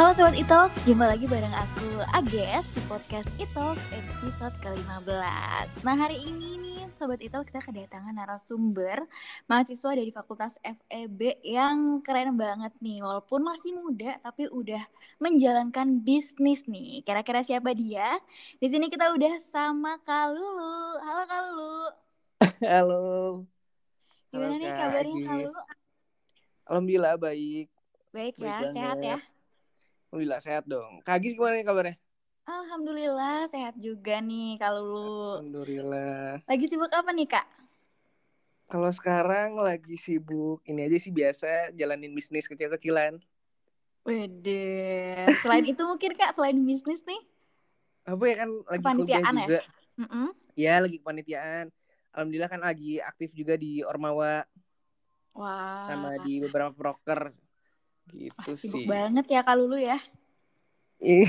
Halo Sobat Italks, jumpa lagi bareng aku Ages di podcast Italks episode ke-15 Nah hari ini nih Sobat Italks kita kedatangan narasumber mahasiswa dari Fakultas FEB yang keren banget nih Walaupun masih muda tapi udah menjalankan bisnis nih Kira-kira siapa dia? Di sini kita udah sama Kalulu Halo Kalulu Halo. Gimana Halo, nih Kak kabarnya. Kalulu? Alhamdulillah baik. Baik ya, Baik sehat ya? Alhamdulillah sehat dong. Kak Agis gimana nih kabarnya? Alhamdulillah sehat juga nih Kalulu Alhamdulillah. Lagi sibuk apa nih Kak? Kalau sekarang lagi sibuk, ini aja sih biasa jalanin bisnis kecil-kecilan. Wede. Selain itu mungkin Kak, selain bisnis nih? Apa ya kan lagi kuliah Kepanitiaan ya? juga. Mm-mm. Ya lagi kepanitiaan. Alhamdulillah kan lagi aktif juga di Ormawa Wah. sama di beberapa proker. Gitu Wah, sih. banget ya Kak Lulu ya. Ih,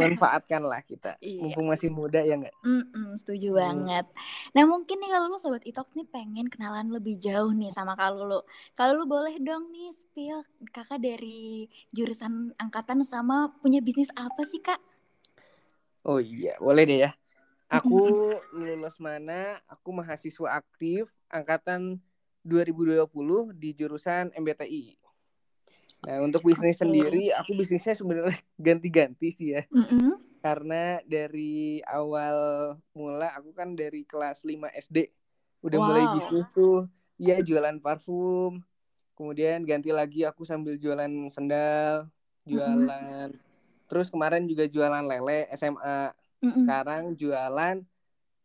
manfaatkan lah kita. Iya. Mumpung masih muda ya nggak? Mm-mm, setuju Hmm. banget. Nah mungkin nih kalau lu Sobat Itok nih pengen kenalan lebih jauh nih sama Kak Lulu. Kalau lu boleh dong nih spill kakak dari jurusan angkatan sama punya bisnis apa sih Kak? Oh iya, boleh deh ya. Aku lulus mana? Aku mahasiswa aktif angkatan 2020 di jurusan MBTI. Nah, untuk bisnis Oke. sendiri, aku bisnisnya sebenarnya ganti-ganti sih ya. Mm-mm. Karena dari awal mula aku kan dari kelas 5 SD udah Wow. mulai bisnis tuh. Iya, jualan parfum. Kemudian ganti lagi aku sambil jualan sendal, jualan. Terus kemarin juga jualan lele SMA Mm-mm. sekarang jualan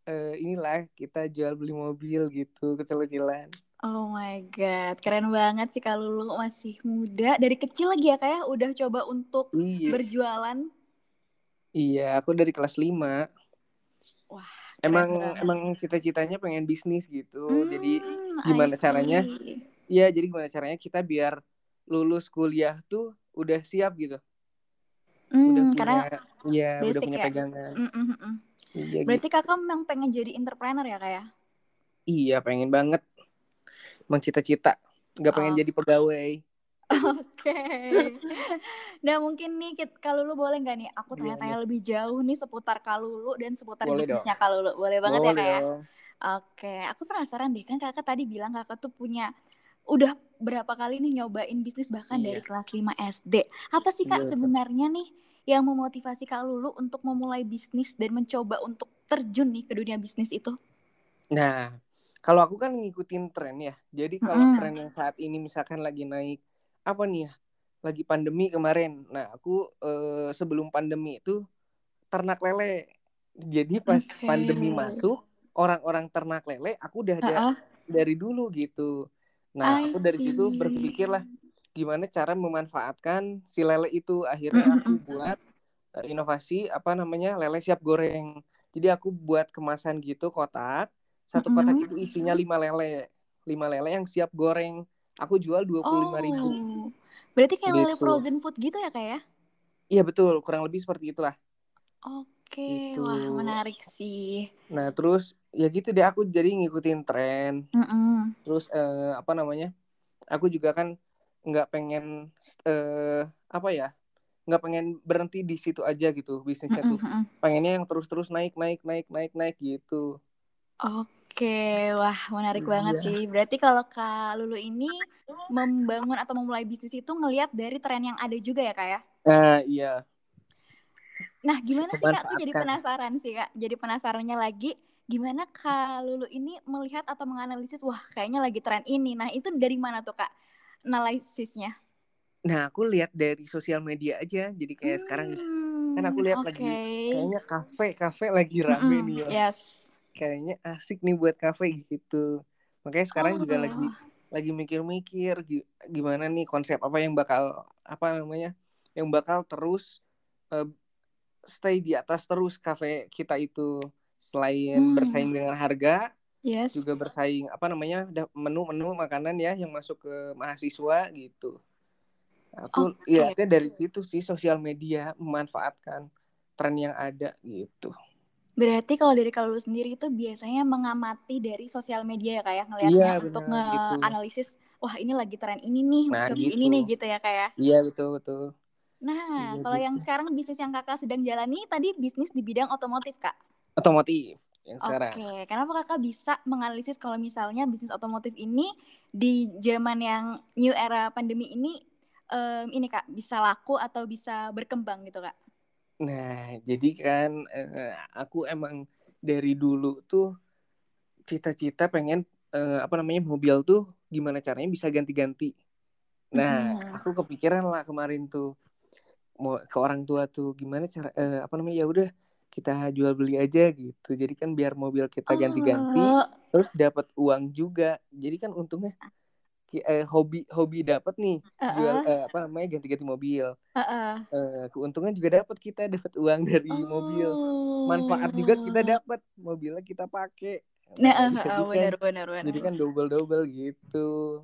eh, inilah kita jual beli mobil gitu kecil-kecilan Oh my god, keren banget sih Kak Lulu masih muda dari kecil lagi ya kayak udah coba untuk iya berjualan. iya aku dari kelas 5 Wah, emang banget. emang cita-citanya pengen bisnis gitu jadi Hmm, gimana I see. caranya? iya jadi gimana caranya kita biar lulus kuliah tuh udah siap gitu udah Hmm, punya karena iya udah punya ya? pegangan Mm, mm, mm. iya berarti gitu. kakak memang pengen jadi entrepreneur ya kak ya? iya pengen banget emang cita-cita nggak pengen Oh. jadi pegawai Oke. Nah mungkin nih Kit, Kalulu boleh nggak nih aku Gimana? tanya-tanya lebih jauh nih seputar Kalulu dan seputar Boleh bisnisnya Kalulu. Boleh banget ya boleh kak ya? dong Oke, aku penasaran deh kan kakak tadi bilang kakak tuh punya udah berapa kali nih nyobain bisnis bahkan Iya. dari kelas 5 SD. Apa sih kak Iya, betul. sebenarnya nih yang memotivasi Kak Lulu untuk memulai bisnis dan mencoba untuk terjun nih ke dunia bisnis itu? Nah, kalau aku kan ngikutin tren ya. Jadi kalau Mm-mm. tren yang saat ini misalkan lagi naik apa nih ya? Lagi pandemi kemarin. Nah, aku eh, sebelum pandemi itu ternak lele. Jadi pas Oke. pandemi masuk, orang-orang ternak lele aku udah ada Heeh. dari dulu gitu. Nah, I aku dari situ see. berpikirlah gimana cara memanfaatkan si lele itu. Akhirnya aku buat eh, inovasi apa namanya? lele siap goreng. Jadi aku buat kemasan gitu kotak. Satu kotak Mm-mm. itu isinya lima lele. Lima lele yang siap goreng. Aku jual dua puluh lima ribu. Oh, berarti kayak lele Gitu. frozen food gitu ya kak ya? Iya betul, kurang lebih seperti itulah. Oke, Gitu. wah menarik sih. Nah terus ya gitu deh aku jadi ngikutin tren. Mm-mm. Terus eh, apa namanya? Aku juga kan nggak pengen eh, apa ya? Nggak pengen berhenti di situ aja gitu bisnisnya tuh. Mm-mm, mm-mm. Pengennya yang terus-terus naik, naik, naik, naik, naik gitu. Oke, wah menarik banget Iya. sih. Berarti kalau Kak Lulu ini membangun atau memulai bisnis itu ngelihat dari tren yang ada juga ya kak ya? Nah iya. Nah gimana sih kak? Aku jadi penasaran sih kak. Jadi penasarannya lagi gimana Kak Lulu ini melihat atau menganalisis wah kayaknya lagi tren ini. Nah itu dari mana tuh kak analisisnya? Nah aku lihat dari sosial media aja. Jadi kayak sekarang kan aku lihat Hmm, oke. lagi kayaknya kafe kafe lagi rame Mm-mm, nih ya. Yes. Kayaknya asik nih buat kafe gitu makanya sekarang juga Oh. lagi lagi mikir-mikir gi- gimana nih konsep apa yang bakal apa namanya yang bakal terus eh, stay di atas terus kafe kita itu selain Hmm. bersaing dengan harga Yes. juga bersaing apa namanya menu-menu makanan ya yang masuk ke mahasiswa gitu aku Oke. lihatnya dari situ sih sosial media memanfaatkan tren yang ada gitu Berarti kalau dari kalau lu sendiri itu biasanya mengamati dari sosial media ya kayak ngelihatnya Iya, untuk gitu. nge-analisis wah ini lagi tren ini nih, Nah, coba ini gitu. nih gitu ya kayak. iya betul betul Nah, Iya, kalau yang gitu. sekarang bisnis yang kakak sedang jalani tadi bisnis di bidang otomotif kak. Otomotif yang Oke, sekarang. kenapa kakak bisa menganalisis kalau misalnya bisnis otomotif ini di zaman yang new era pandemi ini em, ini kak bisa laku atau bisa berkembang gitu kak? Nah, jadi kan eh, aku emang dari dulu tuh cita-cita pengen eh, apa namanya mobil tuh gimana caranya bisa ganti-ganti. Nah, Mm-mm. aku kepikiran lah kemarin tuh mau ke orang tua tuh gimana cara eh, apa namanya ya udah kita jual beli aja gitu. Jadi kan biar mobil kita ganti-ganti Oh, terus dapat uang juga. Jadi kan untungnya eh, hobi hobi dapat nih jual uh-uh, eh, apa namanya ganti-ganti mobil. uh-uh. Eh, keuntungan juga dapat kita dapat uang dari mobil. Manfaat juga kita Oh. dapat mobilnya kita pakai. Nah, Nah, uh, jadi uh, kan benar benar jadi kan double-double gitu.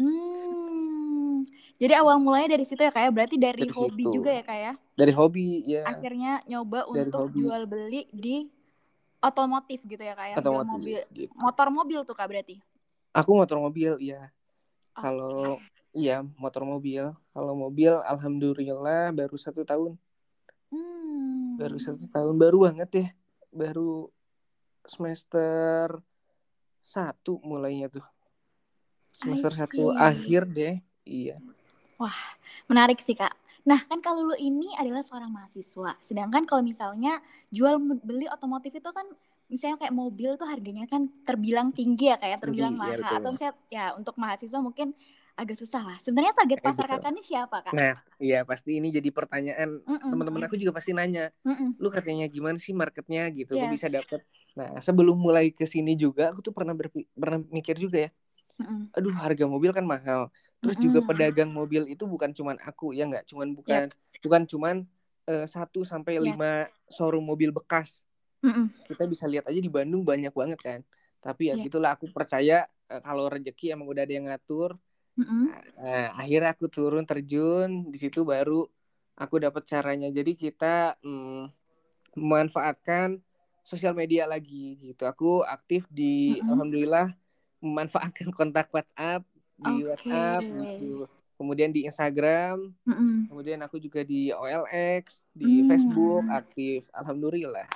Hmm. Jadi awal mulanya dari situ ya kayak berarti dari Dari hobi situ. juga ya kayak. Dari hobi ya, Akhirnya nyoba dari untuk hobi jual beli di otomotif gitu ya kayak jual mobil gitu. motor mobil tuh kak berarti. Aku motor mobil ya. Oke. Kalau iya motor mobil. Kalau mobil alhamdulillah baru satu tahun. Hmm. Baru satu tahun baru banget ya. Baru semester satu mulainya tuh. Semester satu akhir deh. Iya. Menarik sih kak. Nah kan kalau lu ini adalah seorang mahasiswa, sedangkan kalau misalnya jual beli otomotif itu kan misalnya kayak mobil tuh harganya kan terbilang tinggi ya kayak terbilang Tinggi, ya, mahal betul. atau misalnya ya untuk mahasiswa mungkin agak susah lah. Sebenarnya target Eh, pasar betul. kakak ini siapa kak? Nah, iya pasti ini jadi pertanyaan teman-teman aku juga pasti nanya, mm-mm. lu katanya gimana sih marketnya gitu, kok bisa Yes. dapet. Nah, sebelum mulai ke sini juga aku tuh pernah berpi- pernah mikir juga ya, Mm-mm. aduh harga mobil kan mahal. Terus juga Mm-mm. pedagang mobil itu bukan cuman aku ya nggak, cuman bukan bukan cuman eh, satu sampai Yes. lima showroom mobil bekas. Mm-mm. Kita bisa lihat aja di Bandung banyak banget kan. Tapi ya Iya. gitulah aku percaya eh, kalau rezeki emang udah ada yang ngatur. Nah, akhirnya aku turun terjun di situ baru aku dapat caranya. Jadi kita mm, memanfaatkan sosial media lagi gitu. Aku aktif di Mm-mm. alhamdulillah memanfaatkan kontak WhatsApp di Oke. WhatsApp gitu. Kemudian di Instagram, Mm-mm. kemudian aku juga di OLX, di Hmm. Facebook aktif. Alhamdulillah.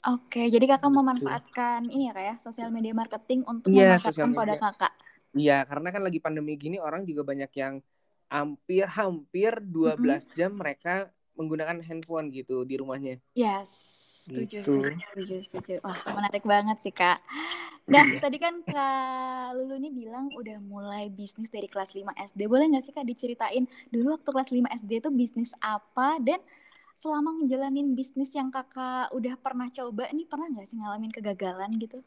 Oke, jadi kakak Gitu. memanfaatkan ini ya kak ya sosial media marketing untuk Iya, memasarkan produk media. kakak. Iya, karena kan lagi pandemi gini orang juga banyak yang hampir hampir 12 jam mereka menggunakan handphone gitu di rumahnya. Yes, setuju, Gitu. setuju, setuju, setuju. Wah, menarik banget sih, Kak. Nah, Iya. tadi kan Kak Lulu nih bilang udah mulai bisnis dari kelas 5 SD. Boleh nggak sih, Kak, diceritain dulu waktu kelas 5 SD itu bisnis apa? Dan selama ngejalanin bisnis yang kakak udah pernah coba nih, pernah nggak sih ngalamin kegagalan gitu?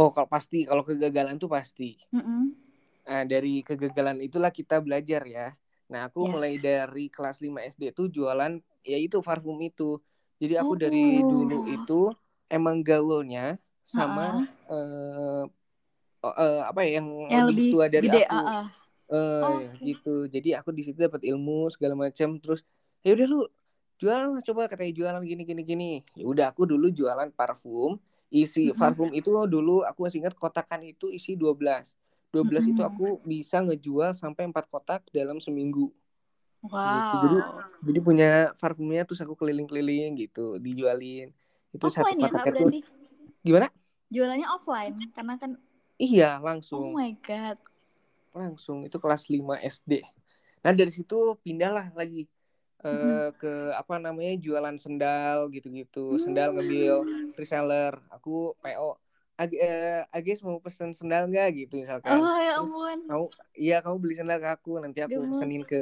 Oh, kalau pasti kalau kegagalan tuh pasti. Mm-mm. Nah, dari kegagalan itulah kita belajar ya. Nah, aku Yes. mulai dari kelas 5 SD tuh jualan ya itu parfum itu. Jadi aku dari Oh. dulu itu emang gaulnya sama eh, oh, eh, apa ya yang, Yang lebih lebih tua dari gede, aku. ah, ah. Eh, Oke. gitu. Jadi aku di situ dapat ilmu segala macam terus ya udah lu jualan lah coba katanya jualan gini gini gini. Ya udah aku dulu jualan parfum. Isi Mm-mm. parfum itu dulu aku masih ingat kotakan itu isi 12. 12 itu Mm-mm. aku bisa ngejual sampai 4 kotak dalam seminggu. Gitu. Jadi Wow. jadi punya parfumnya terus aku keliling-keliling gitu, dijualin. Itu satu Offline ya, Kak, kotaknya tuh berarti? gimana? Jualannya offline, karena kan, Iya, oh langsung. my God. langsung itu kelas 5 SD. Nah dari situ pindahlah lagi eh, ke apa namanya jualan sendal gitu-gitu, sendal ngambil reseller. Aku PO, Ag eh, Agis mau pesen sendal nggak gitu misalkan. Oh ya Terus ampun. kamu, iya kamu beli sendal ke aku, nanti aku Gemes. pesenin ke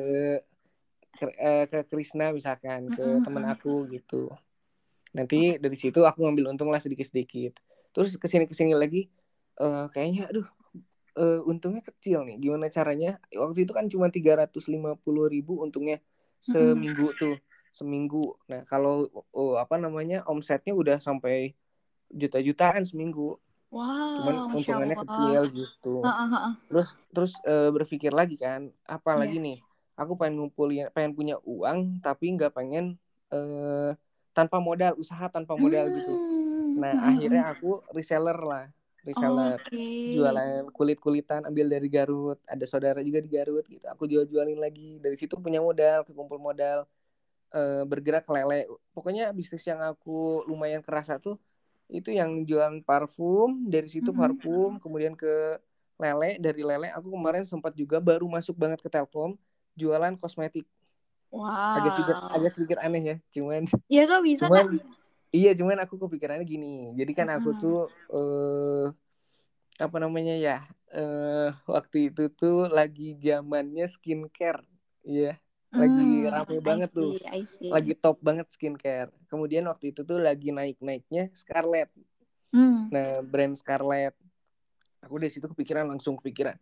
ke, eh, ke Krisna misalkan, ke Mm-mm, temen mm-mm. aku gitu. Nanti dari situ aku ngambil untung lah sedikit-sedikit. Terus ke sini ke sini lagi, eh, kayaknya aduh eh, untungnya kecil nih. Gimana caranya? Waktu itu kan cuma 350 ribu untungnya seminggu tuh. Seminggu. Nah kalau oh, apa namanya omsetnya udah sampai juta-jutaan seminggu. Cuman Wow, Masya untungannya Allah. kecil gitu. Heeh, heeh. Terus terus eh, berpikir lagi kan, apa Iya. lagi nih? Aku pengen ngumpulin, pengen punya uang tapi nggak pengen eh, tanpa modal, usaha tanpa modal gitu. Hmm, Nah mm-mm. akhirnya aku reseller lah. Reseller Oke. jualan kulit-kulitan ambil dari Garut ada saudara juga di Garut gitu aku jual-jualin lagi dari situ punya modal kekumpul modal eh, bergerak lele pokoknya bisnis yang aku lumayan kerasa tuh itu yang jualan parfum dari situ Mm-mm. parfum kemudian ke lele dari lele aku kemarin sempat juga baru masuk banget ke Telkom jualan kosmetik agak sedikit Wow. agak sedikit aneh ya cuman Ya kok bisa cuman kak? Iya cuman aku kepikirannya gini. Jadi kan aku tuh eh apa namanya ya eh waktu itu tuh lagi zamannya skincare. Iya lagi Hmm, rame banget tuh. see, see. lagi top banget skincare. Kemudian waktu itu tuh lagi naik naiknya Scarlett. Hmm. nah brand Scarlett. Aku dari situ kepikiran langsung kepikiran.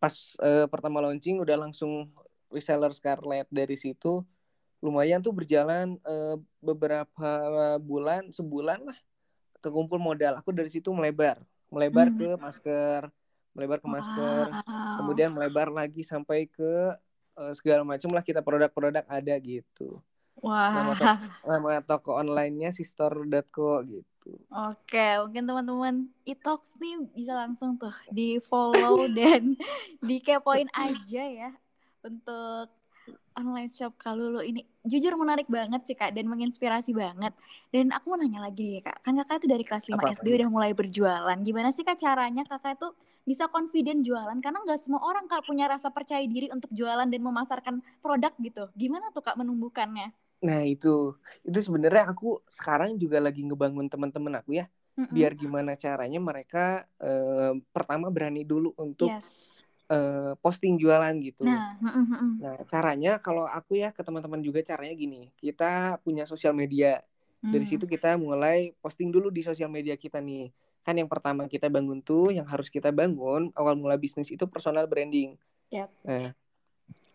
Pas eh, pertama launching udah langsung reseller Scarlett dari situ lumayan tuh berjalan eh, beberapa bulan sebulan lah kekumpul modal aku dari situ melebar melebar Hmm. ke masker melebar ke masker Wow. kemudian melebar lagi sampai ke eh, segala macam lah kita produk-produk ada gitu nama Wah. toko, nama toko online-nya sister.co gitu Oke, mungkin teman-teman Itox nih bisa langsung tuh di follow dan dikepoin aja ya untuk online shop Kalulu ini. Jujur menarik banget sih kak dan menginspirasi banget. Dan aku mau nanya lagi nih kak, kan kakak itu dari kelas 5 Apa-apa SD udah mulai berjualan. Gimana sih kak caranya kakak itu bisa confident jualan? Karena nggak semua orang kak punya rasa percaya diri untuk jualan dan memasarkan produk gitu. Gimana tuh kak menumbuhkannya? nah itu itu sebenarnya aku sekarang juga lagi ngebangun teman-teman aku ya Mm-mm. biar gimana caranya mereka eh, pertama berani dulu untuk Yes. Eh, posting jualan gitu Nah. Nah, caranya kalau aku ya ke teman-teman juga caranya gini. Kita punya sosial media. Dari Hmm. situ kita mulai posting dulu di sosial media kita nih. Kan yang pertama kita bangun tuh yang harus kita bangun awal mula bisnis itu personal branding. Yap. Nah,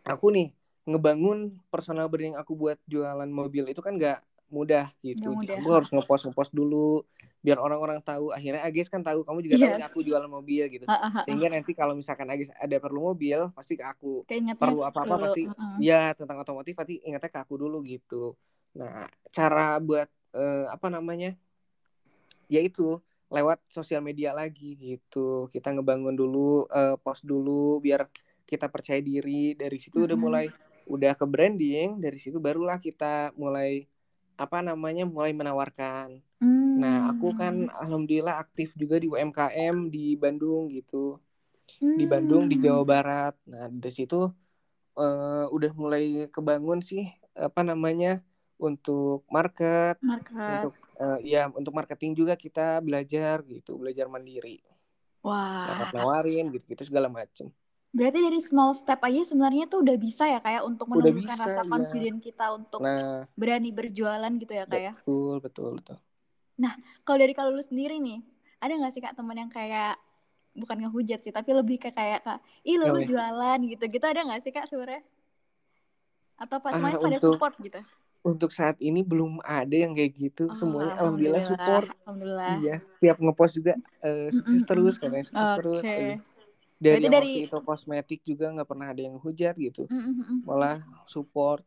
aku nih ngebangun personal branding aku buat jualan mobil itu kan nggak mudah gitu. Nggak mudah. Aku harus ngepost ngepost dulu biar orang-orang tahu. Akhirnya Agis kan tahu kamu juga tahu Yes. nih aku jualan mobil gitu. Ah, ah, ah. Sehingga nanti kalau misalkan Agis ada perlu mobil pasti ke aku Keingetnya perlu apa-apa dulu. pasti ya tentang otomotif pasti ingatnya ke aku dulu gitu. Nah, cara buat eh, apa namanya? Yaitu lewat sosial media lagi gitu. Kita ngebangun dulu eh, post dulu biar kita percaya diri. Dari situ udah Mm-mm. mulai udah ke branding, dari situ barulah kita mulai apa namanya? mulai menawarkan. Nah, aku kan Hmm. alhamdulillah aktif juga di UMKM di Bandung gitu di Bandung di Hmm. Jawa Barat. Nah dari situ eh, udah mulai kebangun sih apa namanya untuk market, market. untuk eh, ya untuk marketing juga kita belajar gitu, belajar mandiri, Wah, dapat nawarin gitu-gitu segala macem. berarti dari small step aja sebenarnya tuh udah bisa ya kayak untuk menumbuhkan rasa iya. confident kita untuk Nah berani berjualan gitu ya kak ya. betul betul betul. Kalau dari kalau lu sendiri nih, ada nggak sih kak teman yang kayak bukan ngehujat sih, tapi lebih ke kayak kak, ih lu, lu iya. jualan gitu, gitu ada nggak sih kak sebenarnya? Atau pas Ah, semuanya pada untuk- support gitu? Untuk saat ini belum ada yang kayak gitu. Oh, Semuanya alhamdulillah support. Alhamdulillah. Iya, setiap ngepost juga eh, sukses terus katanya sukses Oke. terus. Iya. Dari dari- waktu itu kosmetik juga nggak pernah ada yang hujat gitu. Mm-mm-mm. Malah support.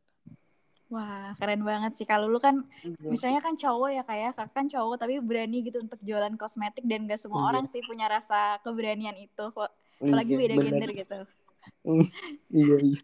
Wah, keren banget sih. Kalau lu kan Iya. misalnya kan cowok ya kayak kakak kan cowok tapi berani gitu untuk jualan kosmetik dan gak semua Iya. orang sih punya rasa keberanian itu kok apalagi Iya, beda bener. gender gitu Iya, iya.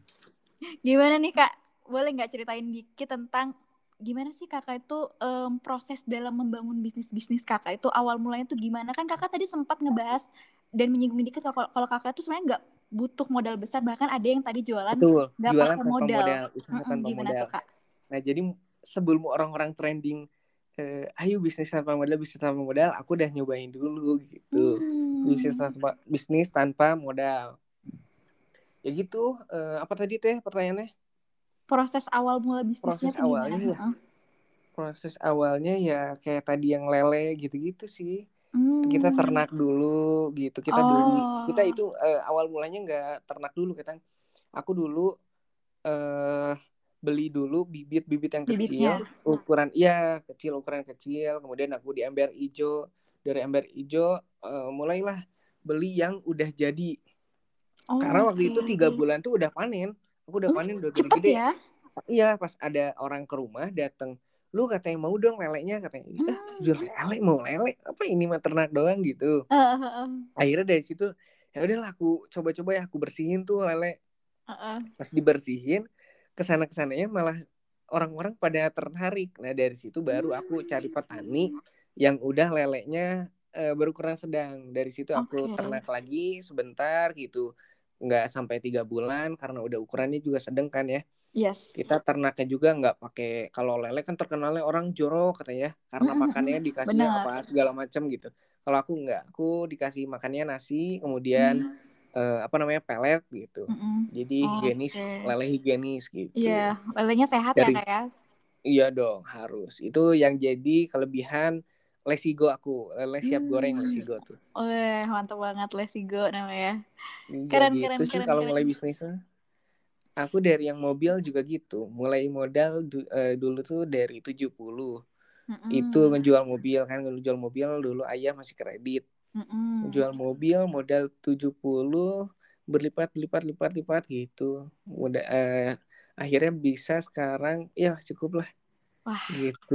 gimana nih kak boleh nggak ceritain dikit tentang gimana sih kakak itu em, proses dalam membangun bisnis bisnis kakak itu awal mulanya tuh gimana kan kakak tadi sempat ngebahas dan menyinggung dikit kalau kalau kakak tuh sebenarnya nggak butuh modal besar bahkan ada yang tadi jualan Betul. Jualan pakai tanpa modal. modal, usaha tanpa gimana modal. tuh kak Nah, jadi sebelum orang-orang trending eh, ayo bisnis tanpa modal, bisnis tanpa modal, aku udah nyobain dulu gitu. Hmm. Bisnis tanpa bisnis tanpa modal. Ya gitu, eh, apa tadi teh pertanyaannya? proses awal mula bisnisnya Proses awalnya ya? Proses awalnya ya kayak tadi yang lele gitu-gitu sih. Hmm. Kita ternak dulu gitu. Kita beli. Oh. Kita itu eh, awal mulanya nggak ternak dulu kita. Aku dulu eh beli dulu bibit-bibit yang kecil, Bibitnya. ukuran iya kecil ukuran kecil. Kemudian aku di ember hijau. Dari ember hijau eh, mulailah beli yang udah jadi. Oh, Karena waktu oke. itu tiga bulan tuh udah panen. Aku udah Hmm, panen udah cepet gede-gede. ya Iya, pas ada orang ke rumah datang, lu katanya mau dong lelenya katanya ah, Hmm. jual lele mau lele apa ini mah ternak doang gitu. Heeh, heeh, akhirnya dari situ ya udahlah aku coba-coba ya aku bersihin tuh lele heeh. pas dibersihin ke sana ke sananya malah orang-orang pada tertarik. Nah dari situ baru aku cari petani yang udah lelenya eh, berukuran sedang. Dari situ aku Oke. ternak lagi sebentar gitu. Nggak sampai tiga bulan karena udah ukurannya juga sedang kan ya Yes. kita ternaknya juga nggak pakai kalau lele kan terkenalnya orang jorok katanya karena makannya dikasih benar. apa segala macam gitu kalau aku nggak aku dikasih makannya nasi kemudian eh, apa namanya pelet gitu Mm-mm. jadi Oh, higienis oke. lele higienis gitu Iya, lelenya sehat Dari- ya kak ya. iya dong harus itu yang jadi kelebihan lesigo aku lele siap goreng Hmm. lesigo tuh Wah, mantap banget Lesigo namanya. Iya Keren, gitu keren, sih keren, kalau mulai bisnisnya aku dari yang mobil juga gitu. Mulai modal du- eh, dulu tuh dari 70 Mm-mm. itu ngejual mobil kan ngejual mobil dulu ayah masih kredit. Mm-mm. ngejual mobil modal 70 berlipat lipat lipat lipat gitu. Udah eh, akhirnya bisa sekarang ya cukup lah. Wah. gitu.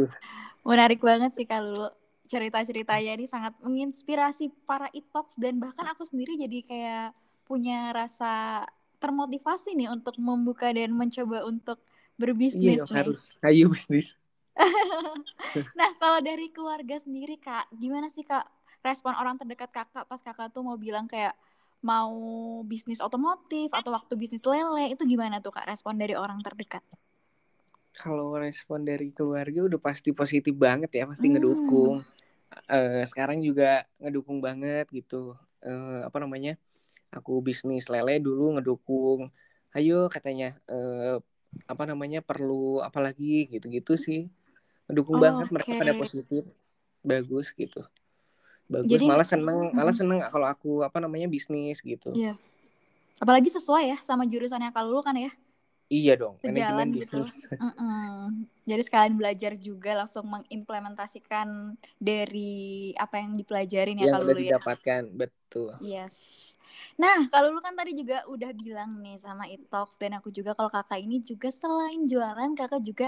Menarik banget sih kalau cerita-ceritanya ini sangat menginspirasi para itox dan bahkan aku sendiri jadi kayak punya rasa termotivasi nih untuk membuka dan mencoba untuk berbisnis iya nih. harus ayo bisnis Nah, kalau dari keluarga sendiri, Kak, gimana sih, Kak, respon orang terdekat Kakak pas Kakak tuh mau bilang kayak mau bisnis otomotif atau waktu bisnis lele, itu gimana tuh, Kak, respon dari orang terdekat? kalau respon dari keluarga udah pasti positif banget ya pasti Hmm. ngedukung Eh, sekarang juga ngedukung banget gitu Eh, apa namanya aku bisnis lele dulu ngedukung ayo katanya eh, apa namanya perlu apa lagi gitu-gitu sih ngedukung Oh, banget mereka oke. pada positif bagus gitu bagus Jadi- malah seneng malah Mm-mm. seneng kalau aku apa namanya bisnis gitu Iya. Apalagi sesuai ya sama jurusannya Kak Lulu kan ya? iya dong Sejalan manajemen gitu. bisnis Mm-mm. Jadi sekalian belajar juga langsung mengimplementasikan dari apa yang dipelajarin ya yang udah Lulu ya? didapatkan betul Yes. Nah, kalau lu kan tadi juga udah bilang nih sama Itox dan aku juga kalau kakak ini juga selain jualan, kakak juga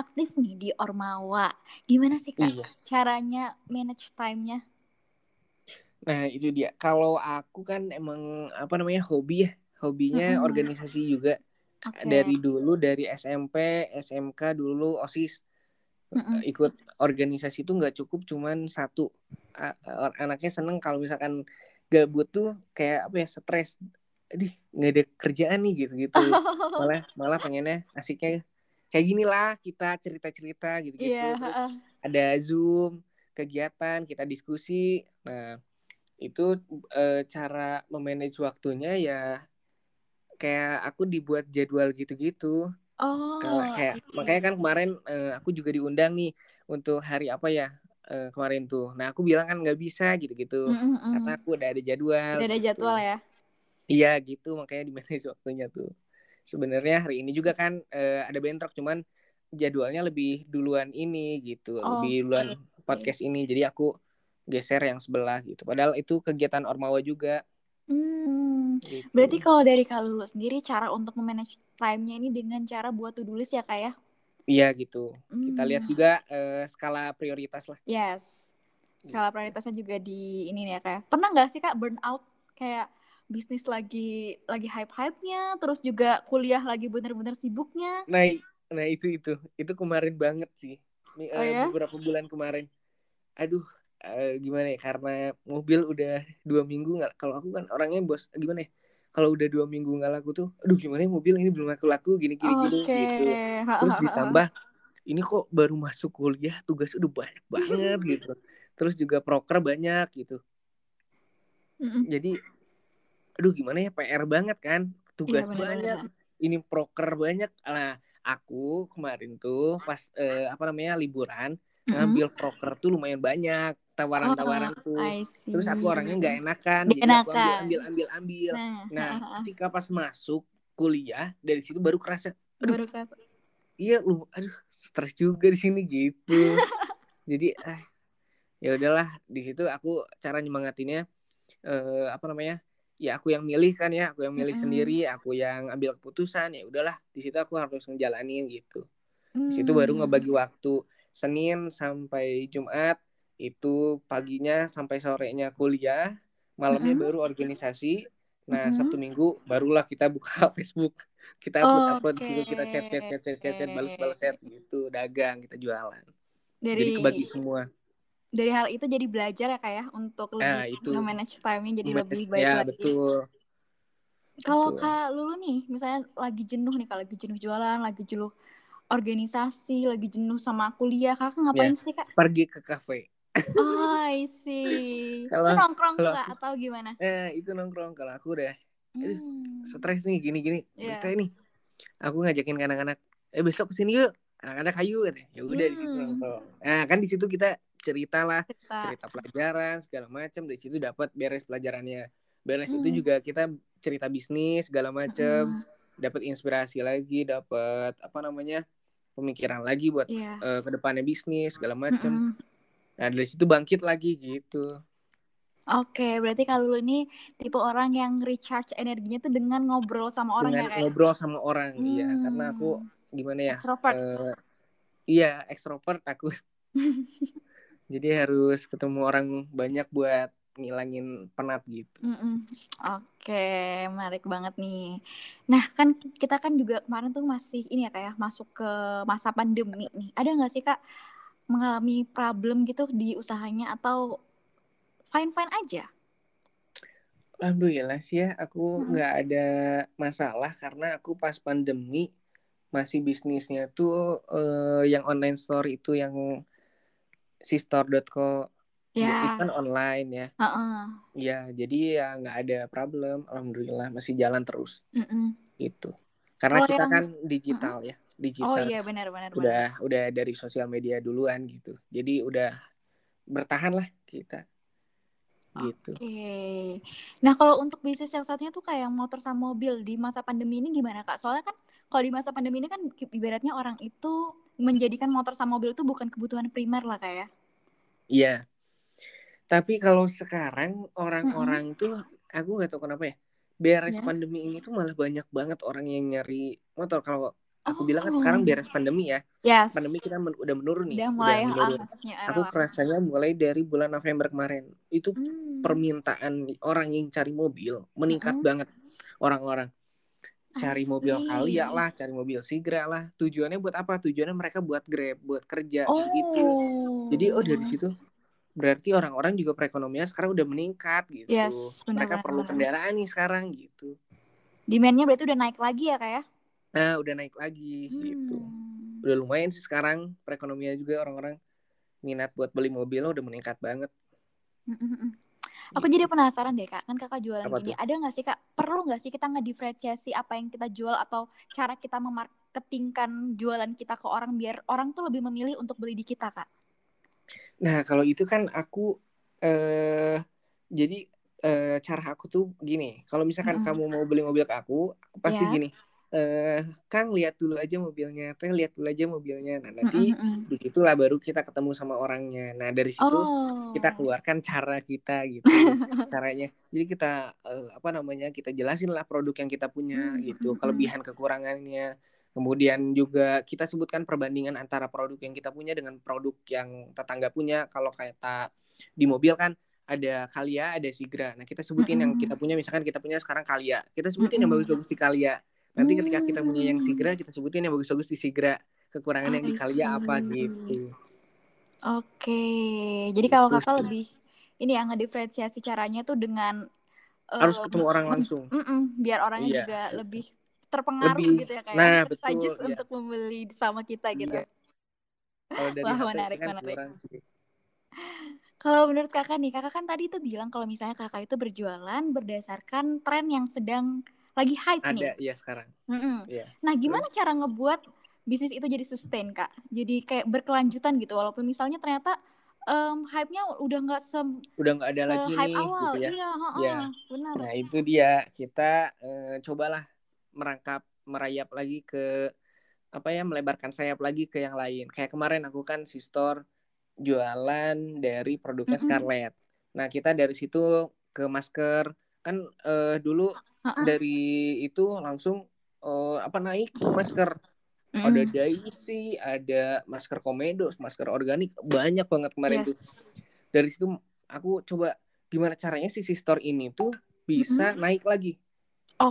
aktif nih di Ormawa. Gimana sih kak iya caranya manage time-nya? Nah itu dia. Kalau aku kan emang apa namanya hobi ya, hobinya Mm-mm. organisasi juga. Oke. Dari dulu dari SMP, SMK dulu osis Mm-mm. ikut organisasi itu nggak cukup cuman satu. Anaknya seneng kalau misalkan gabut tuh kayak apa ya stres. Aduh nggak ada kerjaan nih gitu-gitu. Malah malah pengennya asiknya kayak gini lah kita cerita-cerita gitu-gitu. Iya. Terus heeh. ada Zoom, kegiatan, kita diskusi. Nah, itu eh, cara memanage waktunya ya kayak aku dibuat jadwal gitu-gitu. Oh. Kayak makanya kan kemarin eh, aku juga diundang nih untuk hari apa ya eh, kemarin tuh. Nah, aku bilang kan nggak bisa gitu-gitu. Mm-mm-mm. Karena aku udah ada jadwal. Udah ada gitu. jadwal ya? Iya gitu, makanya di manage waktunya tuh. Sebenarnya hari ini juga kan eh, ada bentrok, cuman jadwalnya lebih duluan ini gitu, lebih Oke. duluan podcast ini. Jadi aku geser yang sebelah gitu. Padahal itu kegiatan Ormawa juga. Hmm. Gitu. Berarti kalau dari Kak Lulu sendiri cara untuk memanage time-nya ini dengan cara buat to-do list ya kak ya? Iya gitu. Kita Hmm. lihat juga eh, skala prioritas lah. Yes. Skala prioritasnya juga di ini nih ya kayak. Pernah nggak sih kak burn out kayak bisnis lagi lagi hype-hype-nya, terus juga kuliah lagi bener-bener sibuknya. Nah, nah itu itu itu kemarin banget sih. Ini, Oh eh, ya? Beberapa bulan kemarin. Aduh, eh, gimana ya? Karena mobil udah dua minggu nggak. Kalau aku kan orangnya bos, gimana ya? Kalau udah dua minggu nggak laku tuh, aduh gimana ya mobil ini belum laku-laku gini gini gini Oke. gitu. Terus ditambah ini kok baru masuk kuliah tugas udah banyak banget gitu. Terus juga proker banyak gitu. Mm-mm. Jadi aduh gimana ya PR banget kan tugas Iya, banyak ini proker banyak nah aku kemarin tuh pas eh, apa namanya liburan ngambil proker tuh lumayan banyak tawaran-tawaran tuh Oh, terus aku orangnya nggak enakan Nggak jadi aku ambil enakan. ambil ambil ambil Nah, nah ha-ha. ketika pas masuk kuliah dari situ baru kerasa aduh. baru kerasa. iya lu aduh stres juga di sini gitu jadi ah ya udahlah di situ aku cara nyemangatinnya eh, apa namanya ya aku yang milih kan ya aku yang milih Mm-mm. sendiri aku yang ambil keputusan ya udahlah di situ aku harus ngejalanin gitu di situ baru Hmm. ngebagi waktu Senin sampai Jumat itu paginya sampai sorenya kuliah, malamnya Mm-mm. baru organisasi. Nah, Mm-mm. Sabtu Minggu barulah kita buka Facebook. Kita upload-upload gitu, kita chat chat chat chat chat, chat balas-balas chat gitu, dagang, kita jualan. Dari Jadi kebagi semua. dari hal itu jadi belajar ya kayak untuk lebih Nah, itu. nge-manage time-nya jadi Manage- lebih baik ya, lagi. betul. Kalau. Kak Lulu nih, misalnya lagi jenuh nih, kalau lagi jenuh jualan, lagi jenuh organisasi, lagi jenuh sama kuliah, Kakak ngapain Ya. sih, Kak? Pergi ke kafe. Oh, I see. Kalau- Itu nongkrong tuh, kalau Kak, atau gimana? Eh, itu nongkrong kalau aku udah Aduh, Hmm. stres nih gini-gini. Iya. Berita ini. Aku ngajakin ke anak-anak, "Eh, besok ke sini yuk." Anak-anak hayu katanya. Ya udah di situ Hmm. nongkrong. Nah, kan di situ kita cerita lah, Cerita. cerita pelajaran segala macam. Dari situ dapat beres pelajarannya. Beres itu Hmm. juga kita cerita bisnis segala macam. Mm-mm. Dapat inspirasi lagi, dapat apa namanya? pemikiran lagi buat Iya. eh, ke depannya bisnis segala macam. Mm-mm. Nah, dari situ bangkit lagi gitu. Oke, berarti kalau lu ini tipe orang yang recharge energinya tuh dengan ngobrol sama orang Dengan ya kayak. ngobrol sama orang, iya. Hmm. Karena aku gimana ya? Extrovert. eh, iya, ekstrovert aku. Jadi harus ketemu orang banyak buat ngilangin penat gitu. Mm-mm. Oke, menarik banget nih. Nah, kan kita kan juga kemarin tuh masih ini ya kayak masuk ke masa pandemi nih. Ada nggak sih Kak mengalami problem gitu di usahanya atau fine-fine aja? Alhamdulillah sih ya, aku Mm-mm. nggak ada masalah karena aku pas pandemi masih bisnisnya tuh eh, yang online store itu yang sistore.co Ya, itu kan online ya. heeh. Ya, jadi ya nggak ada problem. Alhamdulillah masih jalan terus Mm-mm. itu. Karena Kalau kita yang- kan digital ya, Oh digital. iya benar-benar. udah udah dari sosial media duluan gitu. Jadi udah bertahan lah kita. Gitu. Oke. Nah, kalau untuk bisnis yang satunya tuh kayak motor sama mobil di masa pandemi ini gimana, Kak? Soalnya kan kalau di masa pandemi ini kan ibaratnya orang itu menjadikan motor sama mobil itu bukan kebutuhan primer lah, Kak ya. Iya. Tapi kalau sekarang orang-orang tuh aku nggak tahu kenapa ya. Beres Ya. pandemi ini tuh malah banyak banget orang yang nyari motor. Kalau aku Oh. bilang kan sekarang beres pandemi ya. Yes. Pandemi kita men- udah menurun nih. udah mulai ah, menurun. era Aku lah. kerasanya mulai dari bulan November kemarin. Itu Hmm. permintaan orang yang cari mobil meningkat Mm-mm. banget orang-orang cari I mobil. Kalia lah cari mobil Sigra lah tujuannya buat apa tujuannya mereka buat grab buat kerja Oh. gitu jadi oh dari situ berarti orang-orang juga perekonomian sekarang udah meningkat gitu Yes, benar, mereka benar, perlu benar. kendaraan nih sekarang gitu Demand-nya berarti udah naik lagi ya, Kak ya? Nah udah naik lagi gitu Hmm. udah lumayan sih sekarang perekonomian juga orang-orang minat buat beli mobil udah meningkat banget Mm-mm. Aku jadi penasaran deh kak, kan kakak jualan Apa gini, tuh? ada nggak sih kak, perlu nggak sih kita ngediferensiasi apa yang kita jual atau cara kita memarketingkan jualan kita ke orang biar orang tuh lebih memilih untuk beli di kita kak? Nah, kalau itu kan aku eh jadi eh cara aku tuh gini, kalau misalkan Mm-mm. kamu mau beli mobil ke aku, aku pasti Ya. gini. Eh, Kang lihat dulu aja mobilnya, Teh lihat dulu aja mobilnya. Nah, nanti Mm-mm-mm. di situlah baru kita ketemu sama orangnya. Nah, dari situ Oh. kita keluarkan cara kita gitu, caranya. Jadi kita eh, apa namanya? Kita jelasin lah produk yang kita punya Hmm, gitu, hmm, hmm. kelebihan kekurangannya. Kemudian juga kita sebutkan perbandingan antara produk yang kita punya dengan produk yang tetangga punya. Kalau kata di mobil kan ada Kalia, ada Sigra. Nah, kita sebutin yang Mm-mm. kita punya, misalkan kita punya sekarang Kalia. Kita sebutin yang Mm-mm. bagus-bagus di Kalia. Nanti ketika kita punya yang Hmm. Sigra, kita sebutin yang bagus-bagus di Sigra. Kekurangan yang di I Kalia apa see. gitu. Oke, jadi kalau Gitu kakak lebih ini yang ngediferensiasi caranya tuh dengan Harus eh, ketemu orang langsung. mm-mm, biar orangnya Iya. juga lebih terpengaruh Lebih. gitu ya kayak Nah, tertajus betul, iya. untuk membeli sama kita gitu. Iya. Kalau dari Wah, menarik, kan menarik. sih. Kalau menurut kakak nih, kakak kan tadi tuh bilang kalau misalnya kakak itu berjualan berdasarkan tren yang sedang lagi hype nih. Ada ya sekarang. Mm-mm. Iya. Nah, gimana cara ngebuat bisnis itu jadi sustain kak? Jadi kayak berkelanjutan gitu, walaupun misalnya ternyata em, hype-nya udah nggak se Udah nggak ada lagi hype nih awal. gitu ya. Iya, heeh, Iya. benar. Nah, itu dia. Kita eh, cobalah merangkap merayap lagi ke apa ya melebarkan sayap lagi ke yang lain. Kayak kemarin aku kan si store jualan dari produknya Mm-mm. Scarlett. Nah, kita dari situ ke masker kan eh, dulu Dari itu langsung eh, apa naik tuh masker Mm. ada Daisy, ada masker komedo, masker organik, banyak banget kemarin tuh. Yes. Dari situ aku coba gimana caranya si store ini tuh bisa naik lagi.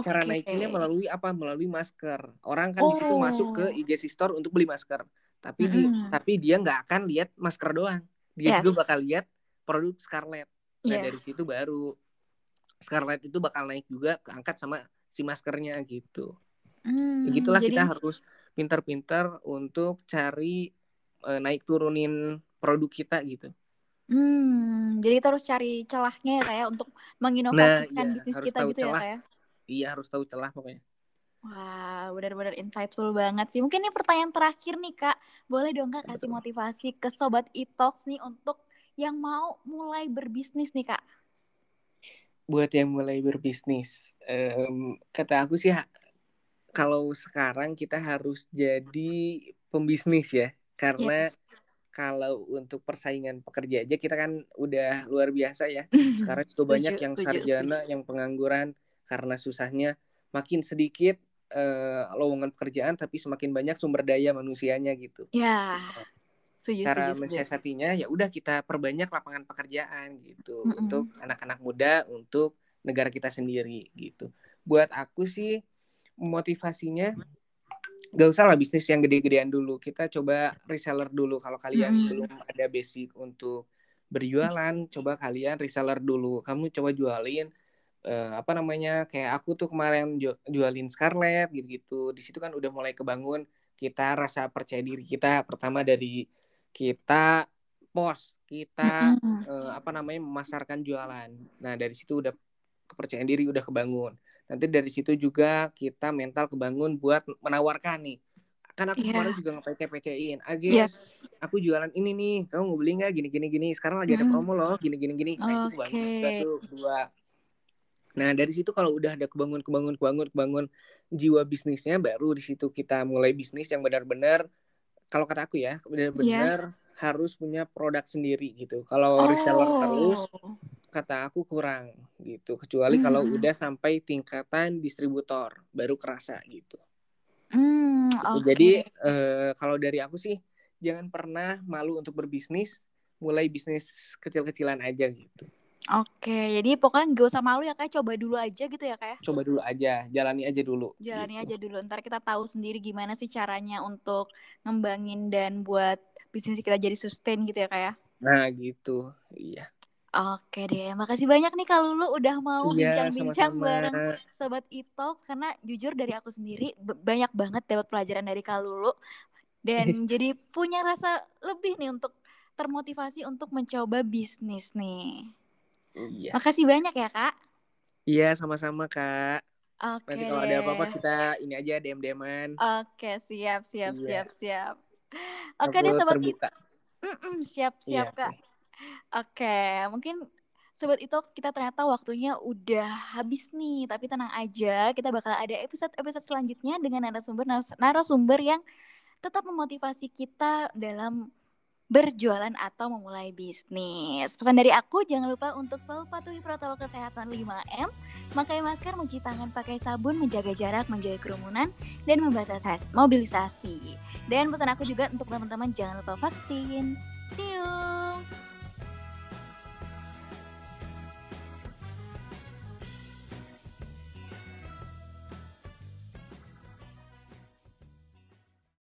Cara Oke. naikinnya melalui apa? Melalui masker. Orang kan di situ Oh. masuk ke IG store untuk beli masker. Tapi di Mm-mm. tapi dia nggak akan lihat masker doang. Dia Yes. juga bakal lihat produk Scarlett. Nah, Iya. dari situ baru Scarlett itu bakal naik juga keangkat sama si maskernya gitu. Hmm, Begitulah jadi kita harus pintar-pintar untuk cari eh, naik turunin produk kita gitu. hmm, jadi kita harus cari celahnya ya kayak untuk Nah, menginovasikan iya, bisnis kita gitu ya celah. kayak. Iya harus tahu celah pokoknya. Wah, benar-benar insightful banget sih. Mungkin ini pertanyaan terakhir nih Kak. Boleh dong Kak kasih Betul. motivasi ke sobat e-talks nih untuk yang mau mulai berbisnis nih Kak. Buat yang mulai berbisnis, em, kata aku sih kalau sekarang kita harus jadi pembisnis ya, karena Yes. kalau untuk persaingan pekerja aja kita kan udah luar biasa ya. Sekarang juga banyak yang sarjana, yang pengangguran karena susahnya makin sedikit eh, lowongan pekerjaan tapi semakin banyak sumber daya manusianya gitu. Ya, setuju, Cara setuju, mensiasatinya ya udah kita perbanyak lapangan pekerjaan gitu Mm-mm. untuk anak-anak muda, untuk negara kita sendiri gitu. Buat aku sih motivasinya gak usah lah bisnis yang gede-gedean dulu. Kita coba reseller dulu kalau kalian Mm. belum ada basic untuk berjualan, coba kalian reseller dulu. Kamu coba jualin eh, apa namanya kayak aku tuh kemarin ju- jualin Scarlett gitu-gitu. Di situ kan udah mulai kebangun kita rasa percaya diri kita pertama dari kita post, kita Mm-mm. eh, apa namanya memasarkan jualan. Nah, dari situ udah kepercayaan diri udah kebangun. Nanti dari situ juga kita mental kebangun buat menawarkan nih. Kan aku Iya. kemarin juga ngepece-pecein. Ages, Yes. aku jualan ini nih. Kamu mau beli nggak? Gini gini gini. Sekarang lagi ada Mm. promo loh. Gini gini gini. Nah, itu kebangun juga tuh kedua. Nah, dari situ kalau udah ada kebangun kebangun kebangun kebangun jiwa bisnisnya baru di situ kita mulai bisnis yang benar-benar kalau kata aku ya, Iya. benar-benar harus punya produk sendiri gitu. Kalau reseller terus Oh. kata aku kurang gitu kecuali kalau Hmm. udah sampai tingkatan distributor baru kerasa gitu Hmm, oke. jadi eh, kalau dari aku sih jangan pernah malu untuk berbisnis mulai bisnis kecil-kecilan aja gitu Oke, jadi pokoknya gak usah malu ya kayak coba dulu aja gitu ya kayak. coba dulu aja jalani aja dulu Jalani gitu. aja dulu, ntar kita tahu sendiri gimana sih caranya untuk ngembangin dan buat bisnis kita jadi sustain gitu ya kayak. nah gitu iya Oke deh, makasih banyak nih Kak Lulu udah mau iya bincang-bincang sama-sama bareng Sobat e-talks karena jujur dari aku sendiri banyak banget dapat pelajaran dari Kak Lulu dan jadi punya rasa lebih nih untuk termotivasi untuk mencoba bisnis nih. Iya Makasih banyak ya Kak. iya sama-sama kak Oke nanti kalau ada apa-apa deh. kita ini aja dm dman Oke, siap, siap, Iya. siap, siap. Oke deh Aku sobat terbuka Mm-mm, siap, iya siap Kak. Oke, mungkin Sobat Itox kita ternyata waktunya udah habis nih, tapi tenang aja, kita bakal ada episode-episode selanjutnya dengan narasumber narasumber yang tetap memotivasi kita dalam berjualan atau memulai bisnis. Pesan dari aku, jangan lupa untuk selalu patuhi protokol kesehatan 5M, pakai masker, mencuci tangan pakai sabun, menjaga jarak, menjauhi kerumunan, dan membatasi mobilisasi. Dan pesan aku juga untuk teman-teman jangan lupa vaksin. See you!